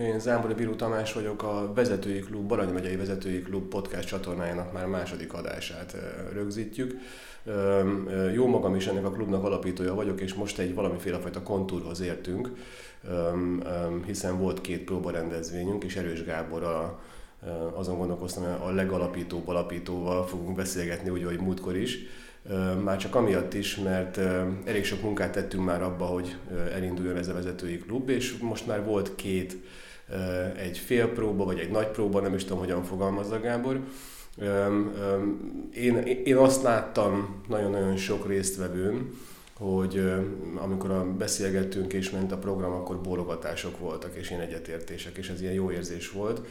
Én Zámbori Bíró Tamás vagyok, a Vezetői Klub, Barany megyei Vezetői Klub podcast csatornájának már második adását rögzítjük. Jó magam is ennek a klubnak alapítója vagyok, és most egy valamiféle fajta kontúrhoz értünk, hiszen volt két próbarendezvényünk, és Erős Gábor a, azon gondolkoztam, hogy a legalapítóbb alapítóval fogunk beszélgetni, úgy, ahogy múltkor is már csak amiatt is, mert elég sok munkát tettünk már abba, hogy elinduljon ez a vezetői klub, és most már volt két, egy fél próba, vagy egy nagy próba, nem is tudom, hogyan fogalmazza Gábor. Én, én azt láttam nagyon-nagyon sok résztvevőn, hogy amikor a beszélgettünk és ment a program, akkor bólogatások voltak, és én egyetértések, és ez ilyen jó érzés volt.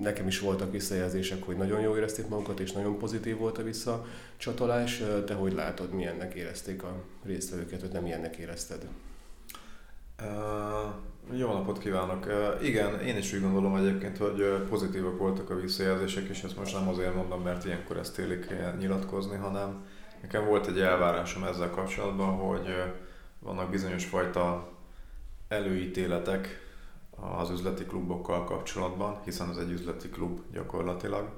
Nekem is voltak visszajelzések, hogy nagyon jó érezték magukat, és nagyon pozitív volt a visszacsatolás. Te hogy látod, milyennek érezték a résztvevőket, vagy nem milyennek érezted? Uh, jó napot kívánok! Uh, igen, én is úgy gondolom egyébként, hogy pozitívak voltak a visszajelzések, és ezt most nem azért mondom, mert ilyenkor ezt élik nyilatkozni, hanem Nekem volt egy elvárásom ezzel kapcsolatban, hogy vannak bizonyos fajta előítéletek az üzleti klubokkal kapcsolatban, hiszen ez egy üzleti klub gyakorlatilag,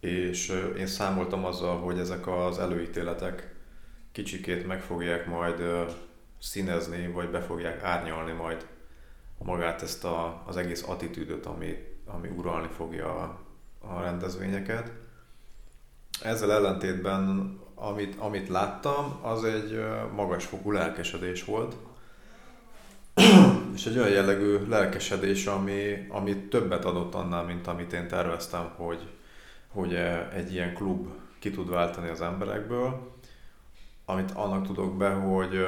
és én számoltam azzal, hogy ezek az előítéletek kicsikét meg fogják majd színezni, vagy be fogják árnyalni majd magát ezt a, az egész attitűdöt, ami, ami uralni fogja a, a rendezvényeket. Ezzel ellentétben amit, amit láttam, az egy magasfokú lelkesedés volt. és egy olyan jellegű lelkesedés, ami, ami többet adott annál, mint amit én terveztem, hogy, hogy egy ilyen klub ki tud váltani az emberekből. Amit annak tudok be, hogy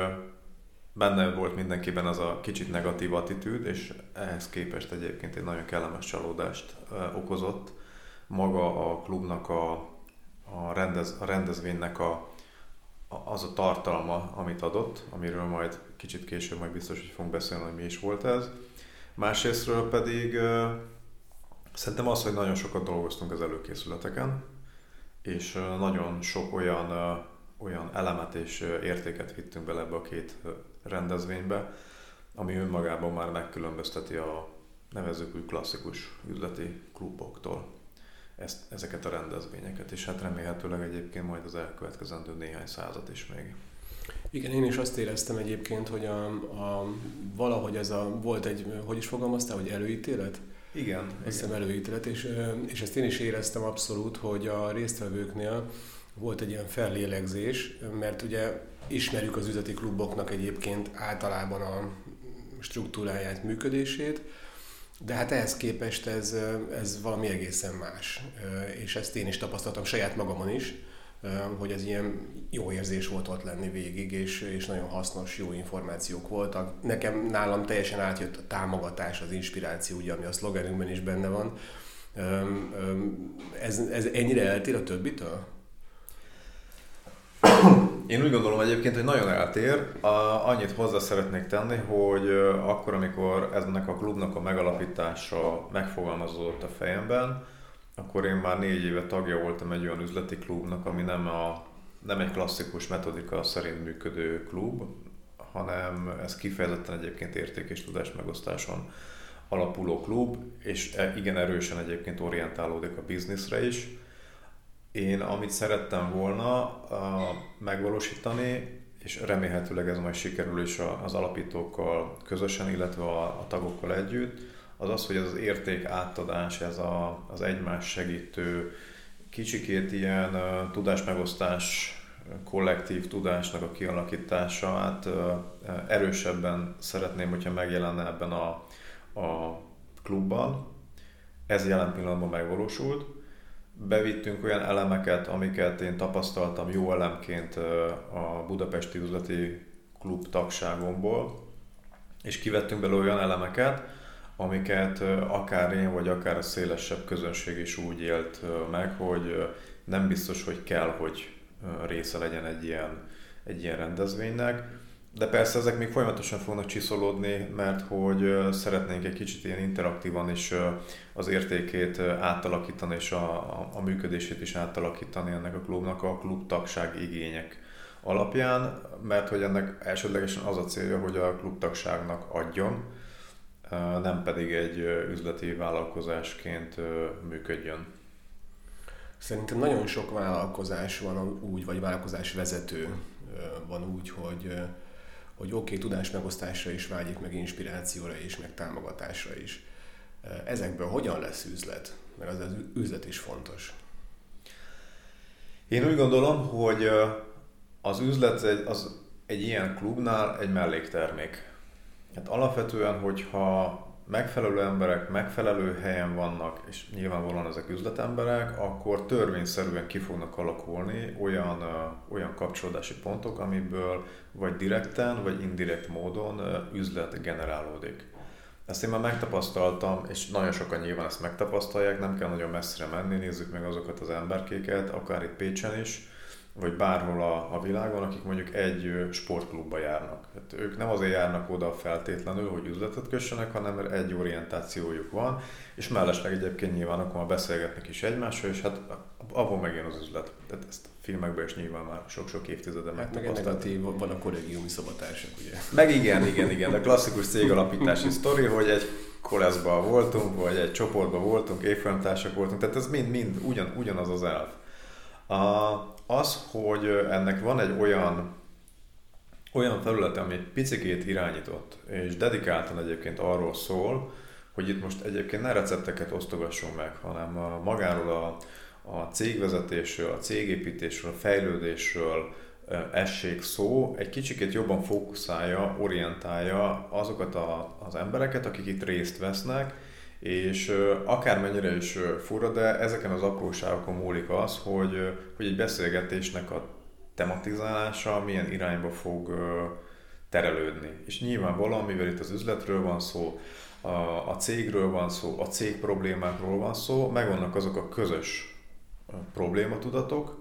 benne volt mindenkiben az a kicsit negatív attitűd, és ehhez képest egyébként egy nagyon kellemes csalódást okozott maga a klubnak a a, rendez, a rendezvénynek a, a, az a tartalma, amit adott, amiről majd kicsit később majd biztos, hogy fogunk beszélni, hogy mi is volt ez. Másrésztről pedig szerintem az, hogy nagyon sokat dolgoztunk az előkészületeken, és nagyon sok olyan, olyan elemet és értéket vittünk bele ebbe a két rendezvénybe, ami önmagában már megkülönbözteti a nevezők úgy klasszikus üzleti kluboktól ezt, ezeket a rendezvényeket, és hát remélhetőleg egyébként majd az elkövetkezendő néhány század is még. Igen, én is azt éreztem egyébként, hogy a, a, valahogy ez a, volt egy, hogy is fogalmaztál, hogy előítélet? Igen. Azt hiszem előítélet, és, és ezt én is éreztem abszolút, hogy a résztvevőknél volt egy ilyen fellélegzés, mert ugye ismerjük az üzleti kluboknak egyébként általában a struktúráját, működését, de hát ehhez képest ez, ez valami egészen más. És ezt én is tapasztaltam saját magamon is, hogy ez ilyen jó érzés volt ott lenni végig, és, és nagyon hasznos, jó információk voltak. Nekem nálam teljesen átjött a támogatás, az inspiráció, ugye, ami a szlogenünkben is benne van. Ez, ez ennyire eltér a többitől? Én úgy gondolom egyébként, hogy nagyon eltér. Annyit hozzá szeretnék tenni, hogy akkor, amikor ennek a klubnak a megalapítása megfogalmazódott a fejemben, akkor én már négy éve tagja voltam egy olyan üzleti klubnak, ami nem, a, nem egy klasszikus metodika szerint működő klub, hanem ez kifejezetten egyébként érték és tudás megosztáson alapuló klub, és e, igen erősen egyébként orientálódik a bizniszre is én amit szerettem volna uh, megvalósítani, és remélhetőleg ez majd sikerül is az alapítókkal közösen, illetve a, a tagokkal együtt, az az, hogy ez az érték átadás, ez a, az egymás segítő, kicsikét ilyen uh, tudásmegosztás, kollektív tudásnak a kialakítását uh, erősebben szeretném, hogyha megjelenne ebben a, a klubban. Ez jelen pillanatban megvalósult bevittünk olyan elemeket, amiket én tapasztaltam jó elemként a Budapesti Üzleti Klub tagságomból, és kivettünk belőle olyan elemeket, amiket akár én, vagy akár a szélesebb közönség is úgy élt meg, hogy nem biztos, hogy kell, hogy része legyen egy ilyen, egy ilyen rendezvénynek. De persze ezek még folyamatosan fognak csiszolódni, mert hogy szeretnénk egy kicsit ilyen interaktívan is az értékét átalakítani, és a, a, működését is átalakítani ennek a klubnak, a klub tagság igények alapján, mert hogy ennek elsődlegesen az a célja, hogy a klubtagságnak adjon, nem pedig egy üzleti vállalkozásként működjön. Szerintem nagyon sok vállalkozás van úgy, vagy vállalkozás vezető van úgy, hogy, hogy oké, okay, tudás megosztásra is vágyik, meg inspirációra is, meg támogatásra is. Ezekből hogyan lesz üzlet? Mert az, az üzlet is fontos. Én úgy gondolom, hogy az üzlet egy, az egy ilyen klubnál egy melléktermék. Hát alapvetően, hogyha megfelelő emberek megfelelő helyen vannak, és nyilvánvalóan ezek üzletemberek, akkor törvényszerűen ki fognak alakulni olyan, olyan kapcsolódási pontok, amiből vagy direkten, vagy indirekt módon üzlet generálódik. Ezt én már megtapasztaltam, és nagyon sokan nyilván ezt megtapasztalják, nem kell nagyon messzire menni, nézzük meg azokat az emberkéket, akár itt Pécsen is, vagy bárhol a, a világon, akik mondjuk egy sportklubba járnak. Hát ők nem azért járnak oda feltétlenül, hogy üzletet kössenek, hanem mert egy orientációjuk van, és mellesleg egyébként nyilván akkor már beszélgetnek is egymással, és hát abból megjön az üzlet. Tehát ezt filmekben is nyilván már sok-sok évtizede hát meg negatív, van a kollégiumi szobatársak, ugye? Meg igen, igen, igen. A klasszikus cégalapítási sztori, hogy egy koleszban voltunk, vagy egy csoportban voltunk, évfolyamtársak voltunk, tehát ez mind-mind ugyan, ugyanaz az elv. A, az, hogy ennek van egy olyan olyan felület, ami egy picikét irányított, és dedikáltan egyébként arról szól, hogy itt most egyébként ne recepteket osztogassunk meg, hanem a, magáról a, a cégvezetésről, a cégépítésről, a fejlődésről essék szó, egy kicsikét jobban fókuszálja, orientálja azokat a, az embereket, akik itt részt vesznek, és akármennyire is fura, de ezeken az apróságokon múlik az, hogy, hogy egy beszélgetésnek a tematizálása milyen irányba fog terelődni. És nyilvánvalóan, mivel itt az üzletről van szó, a, a cégről van szó, a cég problémákról van szó, megvannak azok a közös problématudatok,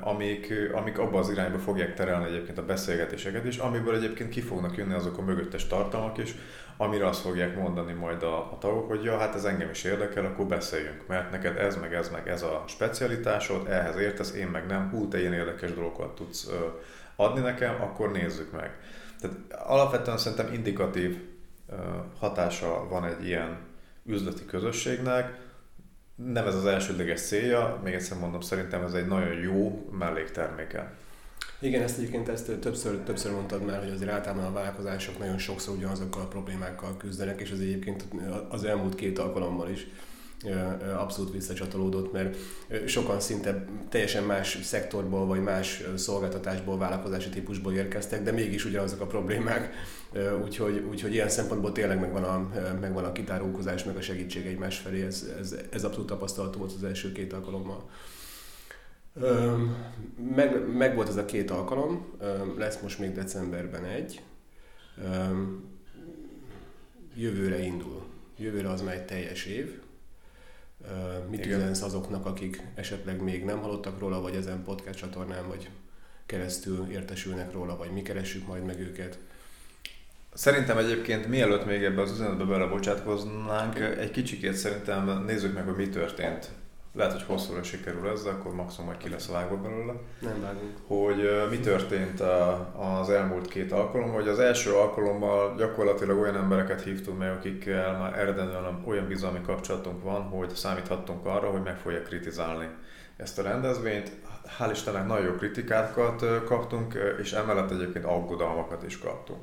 amik, amik abba az irányba fogják terelni egyébként a beszélgetéseket is, amiből egyébként ki fognak jönni azok a mögöttes tartalmak is, amire azt fogják mondani majd a, a tagok, hogy ja, hát ez engem is érdekel, akkor beszéljünk, mert neked ez, meg ez, meg ez a specialitásod, ehhez értesz, én meg nem, hú, te ilyen érdekes dolgokat tudsz adni nekem, akkor nézzük meg. Tehát alapvetően szerintem indikatív hatása van egy ilyen üzleti közösségnek, nem ez az elsődleges célja, még egyszer mondom, szerintem ez egy nagyon jó mellékterméke. Igen, ezt egyébként ezt többször, többször mondtad már, hogy azért általában a vállalkozások nagyon sokszor ugyanazokkal a problémákkal küzdenek, és az egyébként az elmúlt két alkalommal is abszolút visszacsatolódott, mert sokan szinte teljesen más szektorból vagy más szolgáltatásból, vállalkozási típusból érkeztek, de mégis ugyanazok a problémák, úgyhogy, úgyhogy ilyen szempontból tényleg megvan a, megvan a kitárulkozás, meg a segítség egymás felé, ez, ez, ez abszolút tapasztalható volt az első két alkalommal. Meg, meg volt ez a két alkalom, lesz most még decemberben egy. Jövőre indul. Jövőre az már egy teljes év. Mit üzensz azoknak, akik esetleg még nem hallottak róla, vagy ezen podcast csatornán, vagy keresztül értesülnek róla, vagy mi keressük majd meg őket? Szerintem egyébként mielőtt még ebbe az üzenetbe belebocsátkoznánk, egy kicsikét szerintem nézzük meg, hogy mi történt lehet, hogy hosszúra sikerül ez, de akkor maximum majd ki lesz vágva belőle. Nem vágunk. Hogy mi történt az elmúlt két alkalommal, hogy az első alkalommal gyakorlatilag olyan embereket hívtunk meg, akikkel már eredetileg olyan bizalmi kapcsolatunk van, hogy számíthattunk arra, hogy meg fogják kritizálni ezt a rendezvényt. Hál' Istennek nagyon jó kritikákat kaptunk, és emellett egyébként aggodalmakat is kaptunk.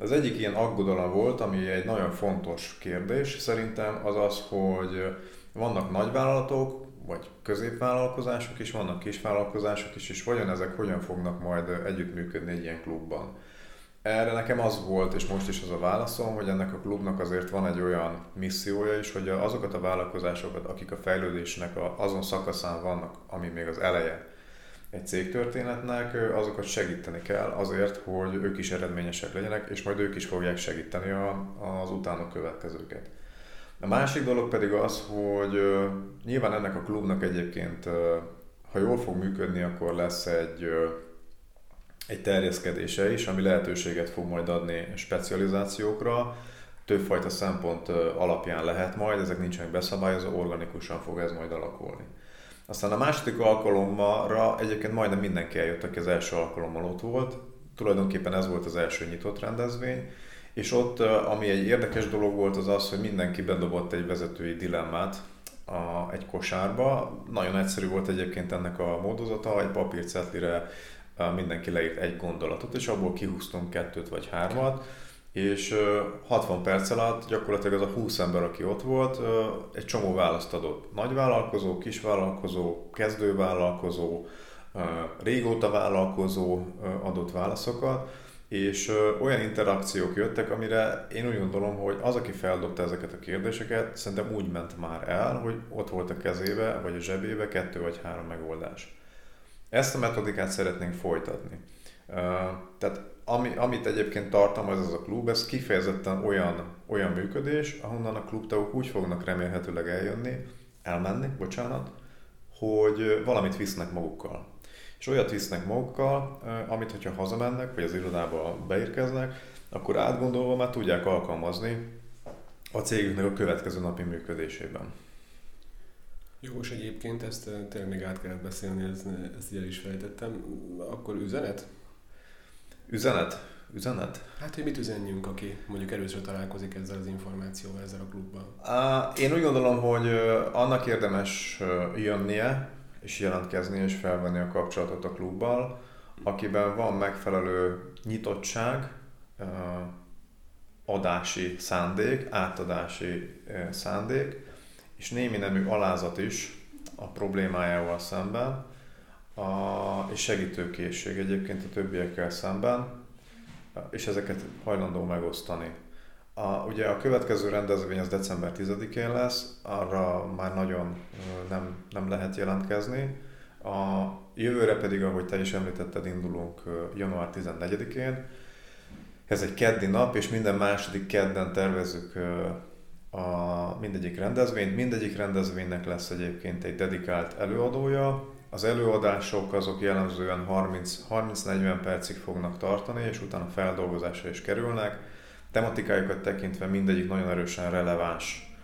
Az egyik ilyen aggodalom volt, ami egy nagyon fontos kérdés szerintem, az az, hogy vannak nagyvállalatok, vagy középvállalkozások is, vannak kisvállalkozások is, és vajon ezek hogyan fognak majd együttműködni egy ilyen klubban. Erre nekem az volt, és most is az a válaszom, hogy ennek a klubnak azért van egy olyan missziója is, hogy azokat a vállalkozásokat, akik a fejlődésnek azon szakaszán vannak, ami még az eleje egy cégtörténetnek, azokat segíteni kell azért, hogy ők is eredményesek legyenek, és majd ők is fogják segíteni az utánok következőket. A másik dolog pedig az, hogy nyilván ennek a klubnak egyébként, ha jól fog működni, akkor lesz egy, egy terjeszkedése is, ami lehetőséget fog majd adni specializációkra. Többfajta szempont alapján lehet majd, ezek nincsenek beszabályozva, organikusan fog ez majd alakulni. Aztán a második alkalommalra egyébként majdnem mindenki eljött, aki az első alkalommal ott volt. Tulajdonképpen ez volt az első nyitott rendezvény. És ott, ami egy érdekes dolog volt, az az, hogy mindenki bedobott egy vezetői dilemmát a, egy kosárba. Nagyon egyszerű volt egyébként ennek a módozata, egy papírcetlire mindenki leírt egy gondolatot, és abból kihúztunk kettőt vagy hármat, és 60 perc alatt gyakorlatilag az a 20 ember, aki ott volt, egy csomó választ adott. Nagyvállalkozó, kisvállalkozó, kezdővállalkozó, régóta vállalkozó adott válaszokat, és olyan interakciók jöttek, amire én úgy gondolom, hogy az, aki feldobta ezeket a kérdéseket, szerintem úgy ment már el, hogy ott volt a kezébe, vagy a zsebébe kettő vagy három megoldás. Ezt a metodikát szeretnénk folytatni. Tehát ami, amit egyébként tartalmaz ez a klub, ez kifejezetten olyan, olyan működés, ahonnan a klubtagok úgy fognak remélhetőleg eljönni, elmenni, bocsánat, hogy valamit visznek magukkal. És olyat visznek magukkal, amit, hogyha hazamennek, vagy az irodába beérkeznek, akkor átgondolva már tudják alkalmazni a cégüknek a következő napi működésében. Jogos egyébként, ezt tényleg még át kellett beszélni, ezt, ezt el is fejtettem. Akkor üzenet? Üzenet? Üzenet? Hát, hogy mit üzenjünk, aki mondjuk először találkozik ezzel az információval, ezzel a klubban? Én úgy gondolom, hogy annak érdemes jönnie, és jelentkezni, és felvenni a kapcsolatot a klubbal, akiben van megfelelő nyitottság, adási szándék, átadási szándék, és némi nemű alázat is a problémájával szemben, a, és segítőkészség egyébként a többiekkel szemben, és ezeket hajlandó megosztani. A, ugye a következő rendezvény az december 10-én lesz, arra már nagyon nem, nem lehet jelentkezni. A jövőre pedig, ahogy te is említetted, indulunk január 14-én. Ez egy keddi nap, és minden második kedden tervezzük a mindegyik rendezvényt. Mindegyik rendezvénynek lesz egyébként egy dedikált előadója, az előadások azok jellemzően 30-40 percig fognak tartani, és utána feldolgozásra is kerülnek. Tematikájukat tekintve mindegyik nagyon erősen releváns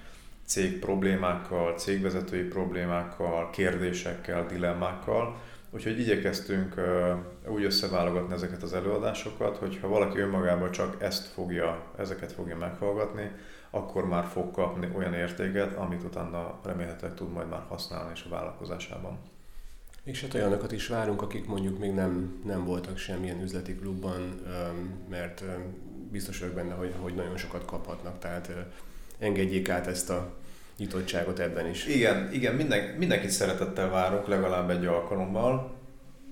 cég problémákkal, cégvezetői problémákkal, kérdésekkel, dilemmákkal. Úgyhogy igyekeztünk úgy összeválogatni ezeket az előadásokat, hogy ha valaki önmagában csak ezt fogja, ezeket fogja meghallgatni, akkor már fog kapni olyan értéket, amit utána remélhetőleg tud majd már használni is a vállalkozásában. És hát olyanokat is várunk, akik mondjuk még nem, nem voltak semmilyen üzleti klubban, mert biztos vagyok benne, hogy, hogy nagyon sokat kaphatnak, tehát engedjék át ezt a nyitottságot ebben is. Igen, igen minden, mindenkit szeretettel várunk legalább egy alkalommal.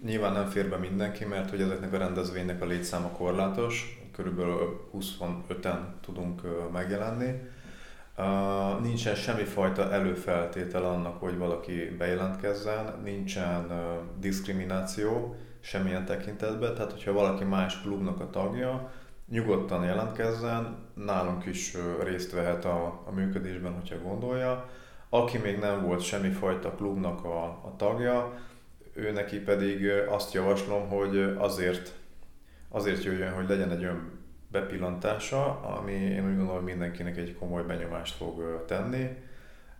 Nyilván nem fér be mindenki, mert hogy ezeknek a rendezvénynek a létszáma korlátos, körülbelül 25-en tudunk megjelenni Uh, nincsen semmifajta előfeltétel annak, hogy valaki bejelentkezzen, nincsen uh, diszkrimináció semmilyen tekintetben, tehát hogyha valaki más klubnak a tagja, nyugodtan jelentkezzen, nálunk is uh, részt vehet a, a működésben, hogyha gondolja. Aki még nem volt semmifajta klubnak a, a tagja, ő neki pedig azt javaslom, hogy azért, azért jöjjön, hogy legyen egy olyan bepillantása, ami én úgy gondolom, hogy mindenkinek egy komoly benyomást fog tenni,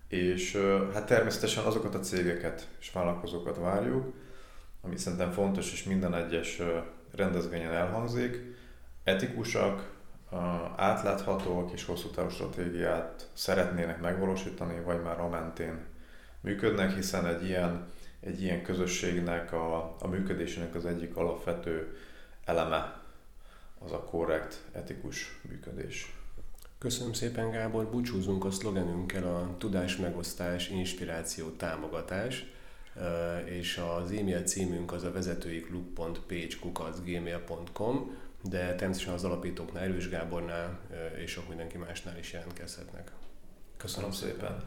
és hát természetesen azokat a cégeket és vállalkozókat várjuk, ami szerintem fontos, és minden egyes rendezvényen elhangzik, etikusak, átláthatóak és hosszú távú stratégiát szeretnének megvalósítani, vagy már a mentén működnek, hiszen egy ilyen, egy ilyen közösségnek a, a működésének az egyik alapvető eleme az a korrekt, etikus működés. Köszönöm szépen Gábor, búcsúzunk a szlogenünkkel a tudás megosztás, inspiráció, támogatás, és az e-mail címünk az a vezetőiklub.pagekukacgmail.com, de természetesen az alapítóknál, Erős Gábornál és sok mindenki másnál is jelentkezhetnek. Köszönöm szépen!